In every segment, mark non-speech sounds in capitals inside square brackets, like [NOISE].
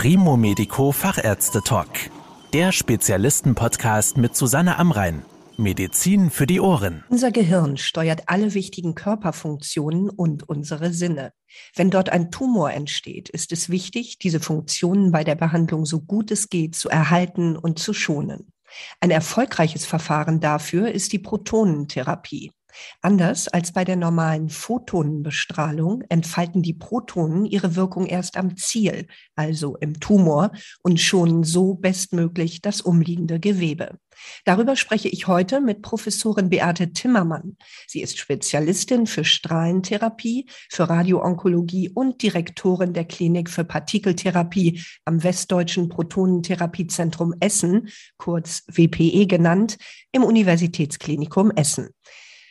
Primo Medico Fachärzte Talk. Der Spezialisten-Podcast mit Susanne Amrein. Medizin für die Ohren. Unser Gehirn steuert alle wichtigen Körperfunktionen und unsere Sinne. Wenn dort ein Tumor entsteht, ist es wichtig, diese Funktionen bei der Behandlung so gut es geht zu erhalten und zu schonen. Ein erfolgreiches Verfahren dafür ist die Protonentherapie. Anders als bei der normalen Photonenbestrahlung entfalten die Protonen ihre Wirkung erst am Ziel, also im Tumor, und schonen so bestmöglich das umliegende Gewebe. Darüber spreche ich heute mit Professorin Beate Timmermann. Sie ist Spezialistin für Strahlentherapie, für Radioonkologie und Direktorin der Klinik für Partikeltherapie am Westdeutschen Protonentherapiezentrum Essen, kurz WPE genannt, im Universitätsklinikum Essen.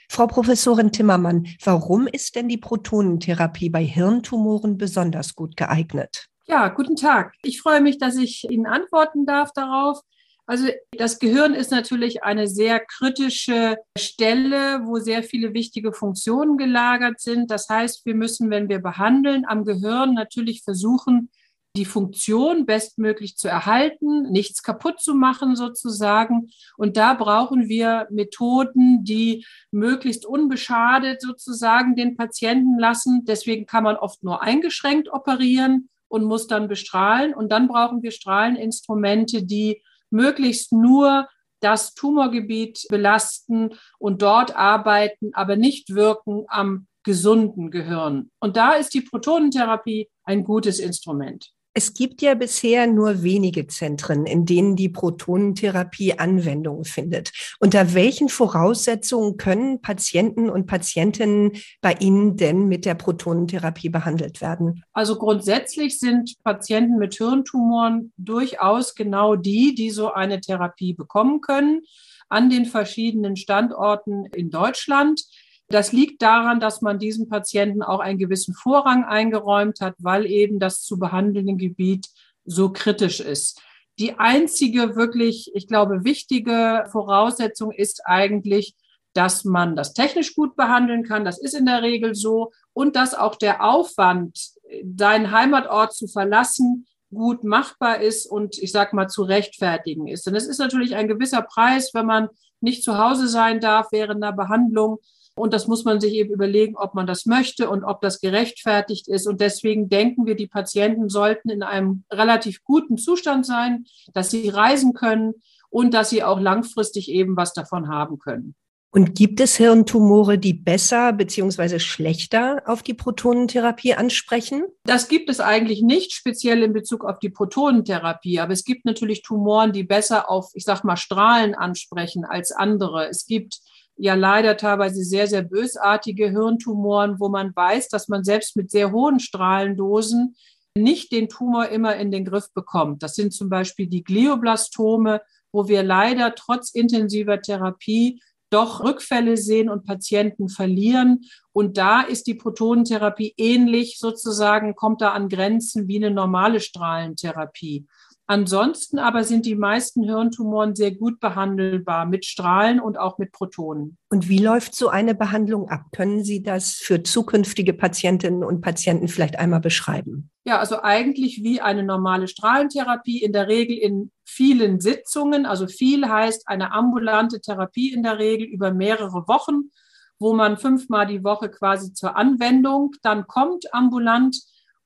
Frau Professorin Timmermann, warum ist denn die Protonentherapie bei Hirntumoren besonders gut geeignet? Ja, guten Tag. Ich freue mich, dass ich Ihnen antworten darf darauf. Also das Gehirn ist natürlich eine sehr kritische Stelle, wo sehr viele wichtige Funktionen gelagert sind. Das heißt, wir müssen, wenn wir behandeln, am Gehirn natürlich versuchen, die Funktion bestmöglich zu erhalten, nichts kaputt zu machen sozusagen. Und da brauchen wir Methoden, die möglichst unbeschadet sozusagen den Patienten lassen. Deswegen kann man oft nur eingeschränkt operieren und muss dann bestrahlen. Und dann brauchen wir Strahleninstrumente, die möglichst nur das Tumorgebiet belasten und dort arbeiten, aber nicht wirken am gesunden Gehirn. Und da ist die Protonentherapie ein gutes Instrument. Es gibt ja bisher nur wenige Zentren, in denen die Protonentherapie Anwendung findet. Unter welchen Voraussetzungen können Patienten und Patientinnen bei Ihnen denn mit der Protonentherapie behandelt werden? Also grundsätzlich sind Patienten mit Hirntumoren durchaus genau die, die so eine Therapie bekommen können an den verschiedenen Standorten in Deutschland. Das liegt daran, dass man diesem Patienten auch einen gewissen Vorrang eingeräumt hat, weil eben das zu behandelnde Gebiet so kritisch ist. Die einzige wirklich, ich glaube, wichtige Voraussetzung ist eigentlich, dass man das technisch gut behandeln kann. Das ist in der Regel so. Und dass auch der Aufwand, seinen Heimatort zu verlassen, gut machbar ist und ich sag mal zu rechtfertigen ist. Denn es ist natürlich ein gewisser Preis, wenn man nicht zu Hause sein darf während einer Behandlung und das muss man sich eben überlegen, ob man das möchte und ob das gerechtfertigt ist. Und deswegen denken wir, die Patienten sollten in einem relativ guten Zustand sein, dass sie reisen können und dass sie auch langfristig eben was davon haben können. Und gibt es Hirntumore, die besser beziehungsweise schlechter auf die Protonentherapie ansprechen? Das gibt es eigentlich nicht, speziell in Bezug auf die Protonentherapie. Aber es gibt natürlich Tumoren, die besser auf, ich sag mal, Strahlen ansprechen als andere. Es gibt ja leider teilweise sehr, sehr bösartige Hirntumoren, wo man weiß, dass man selbst mit sehr hohen Strahlendosen nicht den Tumor immer in den Griff bekommt. Das sind zum Beispiel die Glioblastome, wo wir leider trotz intensiver Therapie doch Rückfälle sehen und Patienten verlieren. Und da ist die Protonentherapie ähnlich sozusagen, kommt da an Grenzen wie eine normale Strahlentherapie. Ansonsten aber sind die meisten Hirntumoren sehr gut behandelbar mit Strahlen und auch mit Protonen. Und wie läuft so eine Behandlung ab? Können Sie das für zukünftige Patientinnen und Patienten vielleicht einmal beschreiben? Ja, also eigentlich wie eine normale Strahlentherapie, in der Regel in vielen Sitzungen. Also viel heißt eine ambulante Therapie in der Regel über mehrere Wochen, wo man fünfmal die Woche quasi zur Anwendung dann kommt ambulant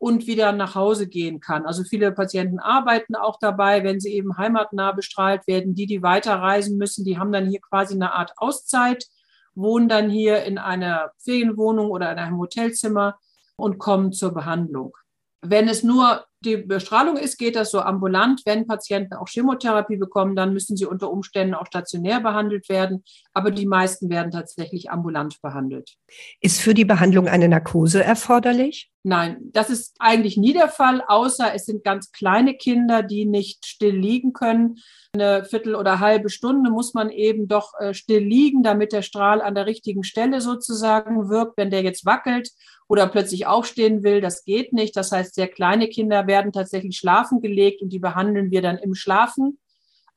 und wieder nach Hause gehen kann. Also viele Patienten arbeiten auch dabei, wenn sie eben heimatnah bestrahlt werden. Die, die weiterreisen müssen, die haben dann hier quasi eine Art Auszeit, wohnen dann hier in einer Ferienwohnung oder in einem Hotelzimmer und kommen zur Behandlung. Wenn es nur die Bestrahlung ist, geht das so ambulant. Wenn Patienten auch Chemotherapie bekommen, dann müssen sie unter Umständen auch stationär behandelt werden. Aber die meisten werden tatsächlich ambulant behandelt. Ist für die Behandlung eine Narkose erforderlich? Nein, das ist eigentlich nie der Fall, außer es sind ganz kleine Kinder, die nicht still liegen können. Eine Viertel oder halbe Stunde muss man eben doch äh, still liegen, damit der Strahl an der richtigen Stelle sozusagen wirkt. Wenn der jetzt wackelt oder plötzlich aufstehen will, das geht nicht. Das heißt, sehr kleine Kinder werden tatsächlich schlafen gelegt und die behandeln wir dann im Schlafen.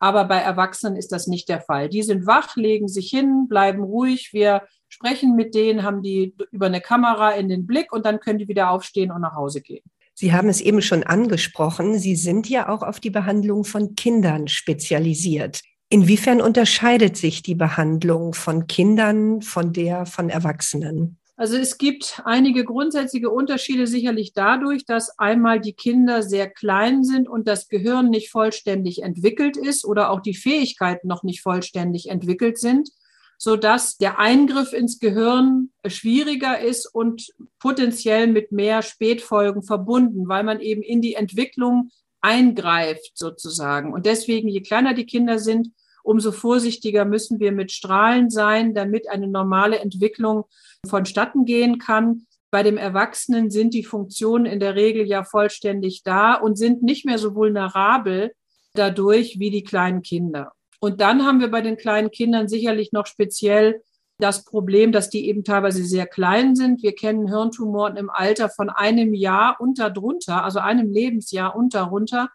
Aber bei Erwachsenen ist das nicht der Fall. Die sind wach, legen sich hin, bleiben ruhig. Wir sprechen mit denen, haben die über eine Kamera in den Blick und dann können die wieder aufstehen und nach Hause gehen. Sie haben es eben schon angesprochen. Sie sind ja auch auf die Behandlung von Kindern spezialisiert. Inwiefern unterscheidet sich die Behandlung von Kindern von der von Erwachsenen? Also es gibt einige grundsätzliche Unterschiede sicherlich dadurch, dass einmal die Kinder sehr klein sind und das Gehirn nicht vollständig entwickelt ist oder auch die Fähigkeiten noch nicht vollständig entwickelt sind, so dass der Eingriff ins Gehirn schwieriger ist und potenziell mit mehr Spätfolgen verbunden, weil man eben in die Entwicklung eingreift sozusagen. Und deswegen, je kleiner die Kinder sind, umso vorsichtiger müssen wir mit Strahlen sein, damit eine normale Entwicklung vonstatten gehen kann. Bei dem Erwachsenen sind die Funktionen in der Regel ja vollständig da und sind nicht mehr so vulnerabel dadurch wie die kleinen Kinder. Und dann haben wir bei den kleinen Kindern sicherlich noch speziell das Problem, dass die eben teilweise sehr klein sind. Wir kennen Hirntumoren im Alter von einem Jahr und darunter, also einem Lebensjahr und darunter.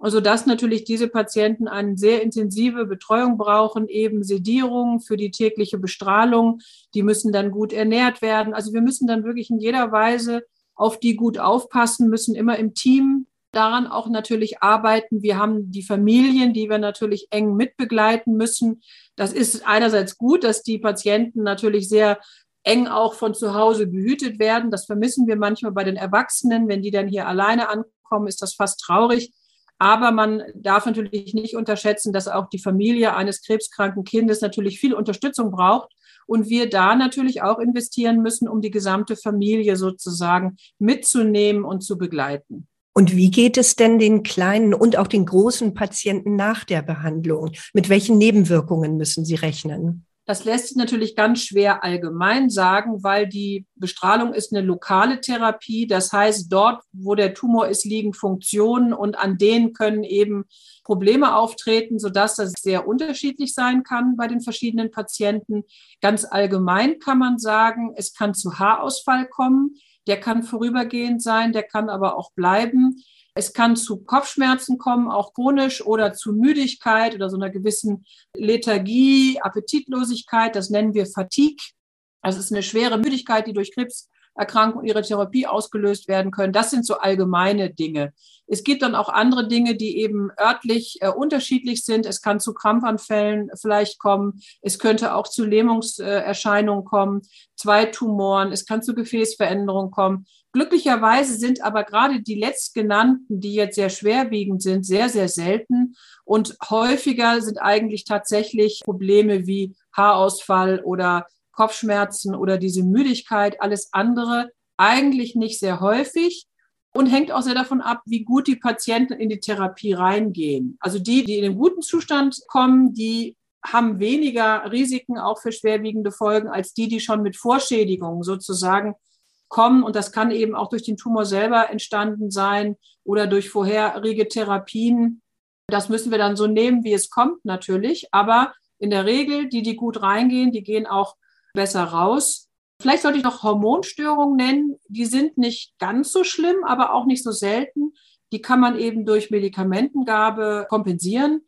Also dass natürlich diese Patienten eine sehr intensive Betreuung brauchen, eben Sedierung für die tägliche Bestrahlung. Die müssen dann gut ernährt werden. Also wir müssen dann wirklich in jeder Weise auf die gut aufpassen, müssen immer im Team daran auch natürlich arbeiten. Wir haben die Familien, die wir natürlich eng mitbegleiten müssen. Das ist einerseits gut, dass die Patienten natürlich sehr eng auch von zu Hause behütet werden. Das vermissen wir manchmal bei den Erwachsenen. Wenn die dann hier alleine ankommen, ist das fast traurig. Aber man darf natürlich nicht unterschätzen, dass auch die Familie eines krebskranken Kindes natürlich viel Unterstützung braucht und wir da natürlich auch investieren müssen, um die gesamte Familie sozusagen mitzunehmen und zu begleiten. Und wie geht es denn den kleinen und auch den großen Patienten nach der Behandlung? Mit welchen Nebenwirkungen müssen sie rechnen? Das lässt sich natürlich ganz schwer allgemein sagen, weil die Bestrahlung ist eine lokale Therapie. Das heißt, dort, wo der Tumor ist, liegen Funktionen und an denen können eben Probleme auftreten, sodass das sehr unterschiedlich sein kann bei den verschiedenen Patienten. Ganz allgemein kann man sagen, es kann zu Haarausfall kommen. Der kann vorübergehend sein, der kann aber auch bleiben. Es kann zu Kopfschmerzen kommen, auch chronisch oder zu Müdigkeit oder so einer gewissen Lethargie, Appetitlosigkeit. Das nennen wir Fatigue. Es ist eine schwere Müdigkeit, die durch Krebserkrankung ihre Therapie ausgelöst werden können. Das sind so allgemeine Dinge. Es gibt dann auch andere Dinge, die eben örtlich äh, unterschiedlich sind. Es kann zu Krampfanfällen vielleicht kommen. Es könnte auch zu Lähmungserscheinungen kommen, zwei Tumoren. Es kann zu Gefäßveränderungen kommen. Glücklicherweise sind aber gerade die letztgenannten, die jetzt sehr schwerwiegend sind, sehr, sehr selten. Und häufiger sind eigentlich tatsächlich Probleme wie Haarausfall oder Kopfschmerzen oder diese Müdigkeit. Alles andere eigentlich nicht sehr häufig und hängt auch sehr davon ab, wie gut die Patienten in die Therapie reingehen. Also die, die in einem guten Zustand kommen, die haben weniger Risiken auch für schwerwiegende Folgen als die, die schon mit Vorschädigungen sozusagen kommen. Und das kann eben auch durch den Tumor selber entstanden sein oder durch vorherige Therapien. Das müssen wir dann so nehmen, wie es kommt natürlich. Aber in der Regel, die, die gut reingehen, die gehen auch besser raus. Vielleicht sollte ich noch Hormonstörungen nennen. Die sind nicht ganz so schlimm, aber auch nicht so selten. Die kann man eben durch Medikamentengabe kompensieren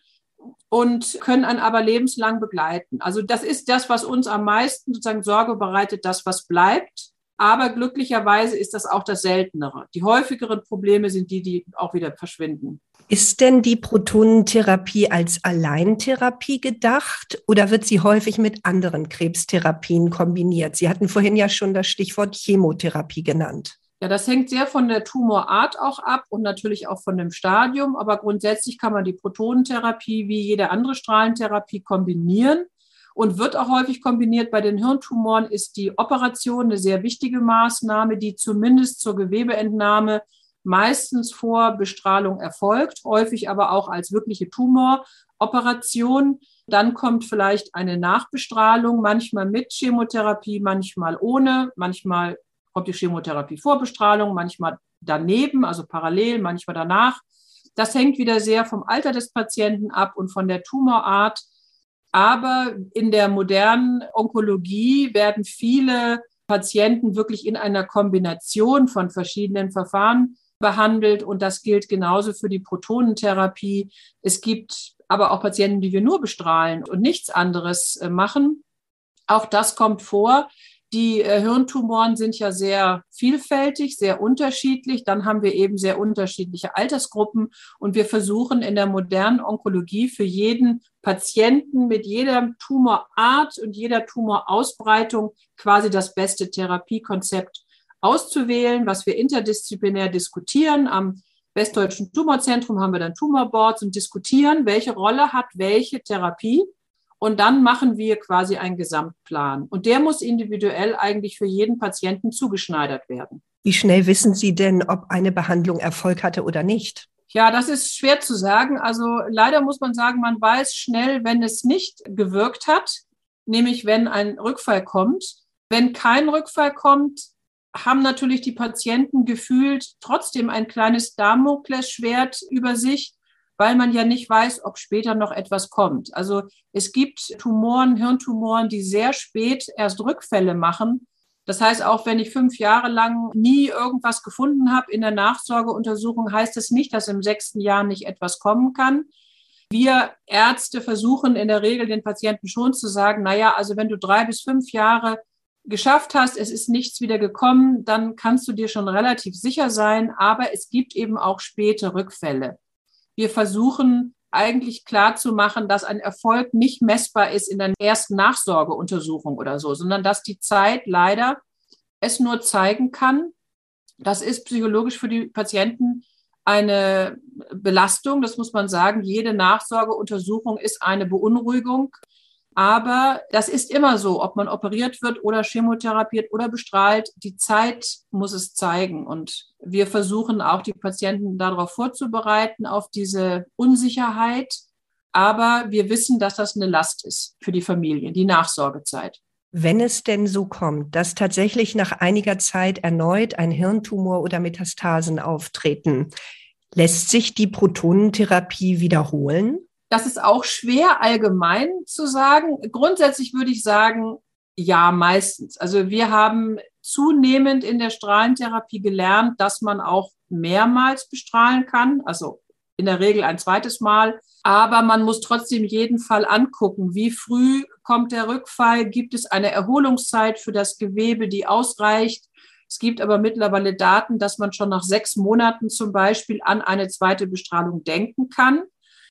und können einen aber lebenslang begleiten. Also das ist das, was uns am meisten sozusagen Sorge bereitet, das, was bleibt. Aber glücklicherweise ist das auch das Seltenere. Die häufigeren Probleme sind die, die auch wieder verschwinden. Ist denn die Protonentherapie als Alleintherapie gedacht oder wird sie häufig mit anderen Krebstherapien kombiniert? Sie hatten vorhin ja schon das Stichwort Chemotherapie genannt. Ja, das hängt sehr von der Tumorart auch ab und natürlich auch von dem Stadium. Aber grundsätzlich kann man die Protonentherapie wie jede andere Strahlentherapie kombinieren und wird auch häufig kombiniert. Bei den Hirntumoren ist die Operation eine sehr wichtige Maßnahme, die zumindest zur Gewebeentnahme meistens vor Bestrahlung erfolgt, häufig aber auch als wirkliche Tumoroperation. Dann kommt vielleicht eine Nachbestrahlung, manchmal mit Chemotherapie, manchmal ohne, manchmal kommt die Chemotherapie vor Bestrahlung, manchmal daneben, also parallel, manchmal danach. Das hängt wieder sehr vom Alter des Patienten ab und von der Tumorart. Aber in der modernen Onkologie werden viele Patienten wirklich in einer Kombination von verschiedenen Verfahren behandelt und das gilt genauso für die Protonentherapie. Es gibt aber auch Patienten, die wir nur bestrahlen und nichts anderes äh, machen. Auch das kommt vor. Die äh, Hirntumoren sind ja sehr vielfältig, sehr unterschiedlich. Dann haben wir eben sehr unterschiedliche Altersgruppen und wir versuchen in der modernen Onkologie für jeden Patienten mit jeder Tumorart und jeder Tumorausbreitung quasi das beste Therapiekonzept auszuwählen, was wir interdisziplinär diskutieren. Am Westdeutschen Tumorzentrum haben wir dann Tumorboards und diskutieren, welche Rolle hat welche Therapie und dann machen wir quasi einen Gesamtplan. Und der muss individuell eigentlich für jeden Patienten zugeschneidert werden. Wie schnell wissen Sie denn, ob eine Behandlung Erfolg hatte oder nicht? Ja, das ist schwer zu sagen. Also leider muss man sagen, man weiß schnell, wenn es nicht gewirkt hat, nämlich wenn ein Rückfall kommt. Wenn kein Rückfall kommt, haben natürlich die Patienten gefühlt trotzdem ein kleines Damoklesschwert über sich, weil man ja nicht weiß, ob später noch etwas kommt. Also es gibt Tumoren, Hirntumoren, die sehr spät erst Rückfälle machen. Das heißt, auch wenn ich fünf Jahre lang nie irgendwas gefunden habe in der Nachsorgeuntersuchung, heißt es das nicht, dass im sechsten Jahr nicht etwas kommen kann. Wir Ärzte versuchen in der Regel den Patienten schon zu sagen, naja, also wenn du drei bis fünf Jahre geschafft hast, es ist nichts wieder gekommen, dann kannst du dir schon relativ sicher sein, aber es gibt eben auch späte Rückfälle wir versuchen eigentlich klar zu machen, dass ein Erfolg nicht messbar ist in der ersten Nachsorgeuntersuchung oder so, sondern dass die Zeit leider es nur zeigen kann. Das ist psychologisch für die Patienten eine Belastung, das muss man sagen. Jede Nachsorgeuntersuchung ist eine Beunruhigung. Aber das ist immer so, ob man operiert wird oder chemotherapiert oder bestrahlt. Die Zeit muss es zeigen. Und wir versuchen auch die Patienten darauf vorzubereiten, auf diese Unsicherheit. Aber wir wissen, dass das eine Last ist für die Familie, die Nachsorgezeit. Wenn es denn so kommt, dass tatsächlich nach einiger Zeit erneut ein Hirntumor oder Metastasen auftreten, lässt sich die Protonentherapie wiederholen? Das ist auch schwer allgemein zu sagen. Grundsätzlich würde ich sagen, ja, meistens. Also wir haben zunehmend in der Strahlentherapie gelernt, dass man auch mehrmals bestrahlen kann, also in der Regel ein zweites Mal. Aber man muss trotzdem jeden Fall angucken, wie früh kommt der Rückfall, gibt es eine Erholungszeit für das Gewebe, die ausreicht. Es gibt aber mittlerweile Daten, dass man schon nach sechs Monaten zum Beispiel an eine zweite Bestrahlung denken kann.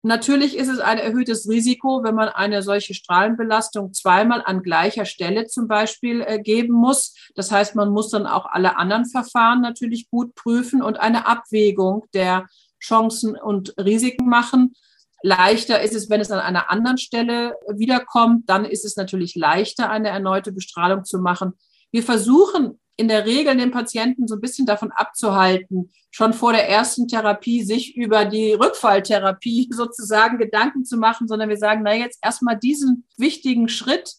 Natürlich ist es ein erhöhtes Risiko, wenn man eine solche Strahlenbelastung zweimal an gleicher Stelle zum Beispiel äh, geben muss. Das heißt, man muss dann auch alle anderen Verfahren natürlich gut prüfen und eine Abwägung der Chancen und Risiken machen. Leichter ist es, wenn es an einer anderen Stelle wiederkommt. Dann ist es natürlich leichter, eine erneute Bestrahlung zu machen. Wir versuchen in der Regel den Patienten so ein bisschen davon abzuhalten, schon vor der ersten Therapie sich über die Rückfalltherapie [LAUGHS] sozusagen Gedanken zu machen, sondern wir sagen, na jetzt erstmal diesen wichtigen Schritt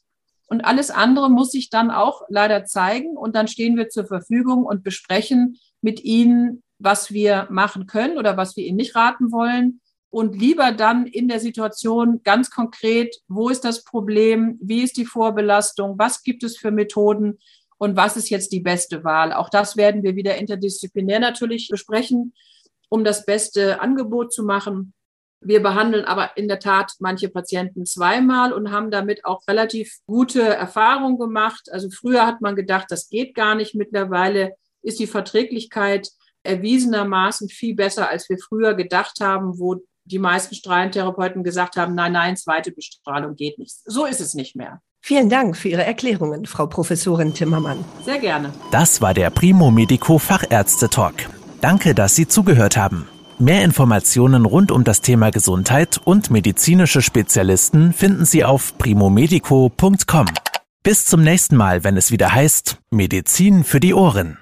und alles andere muss sich dann auch leider zeigen und dann stehen wir zur Verfügung und besprechen mit Ihnen, was wir machen können oder was wir Ihnen nicht raten wollen und lieber dann in der Situation ganz konkret, wo ist das Problem, wie ist die Vorbelastung, was gibt es für Methoden, und was ist jetzt die beste Wahl. Auch das werden wir wieder interdisziplinär natürlich besprechen, um das beste Angebot zu machen. Wir behandeln aber in der Tat manche Patienten zweimal und haben damit auch relativ gute Erfahrungen gemacht. Also früher hat man gedacht, das geht gar nicht. Mittlerweile ist die Verträglichkeit erwiesenermaßen viel besser, als wir früher gedacht haben, wo die meisten Strahlentherapeuten gesagt haben, nein, nein, zweite Bestrahlung geht nicht. So ist es nicht mehr. Vielen Dank für Ihre Erklärungen, Frau Professorin Timmermann. Sehr gerne. Das war der Primo Medico Fachärzte Talk. Danke, dass Sie zugehört haben. Mehr Informationen rund um das Thema Gesundheit und medizinische Spezialisten finden Sie auf primomedico.com. Bis zum nächsten Mal, wenn es wieder heißt Medizin für die Ohren.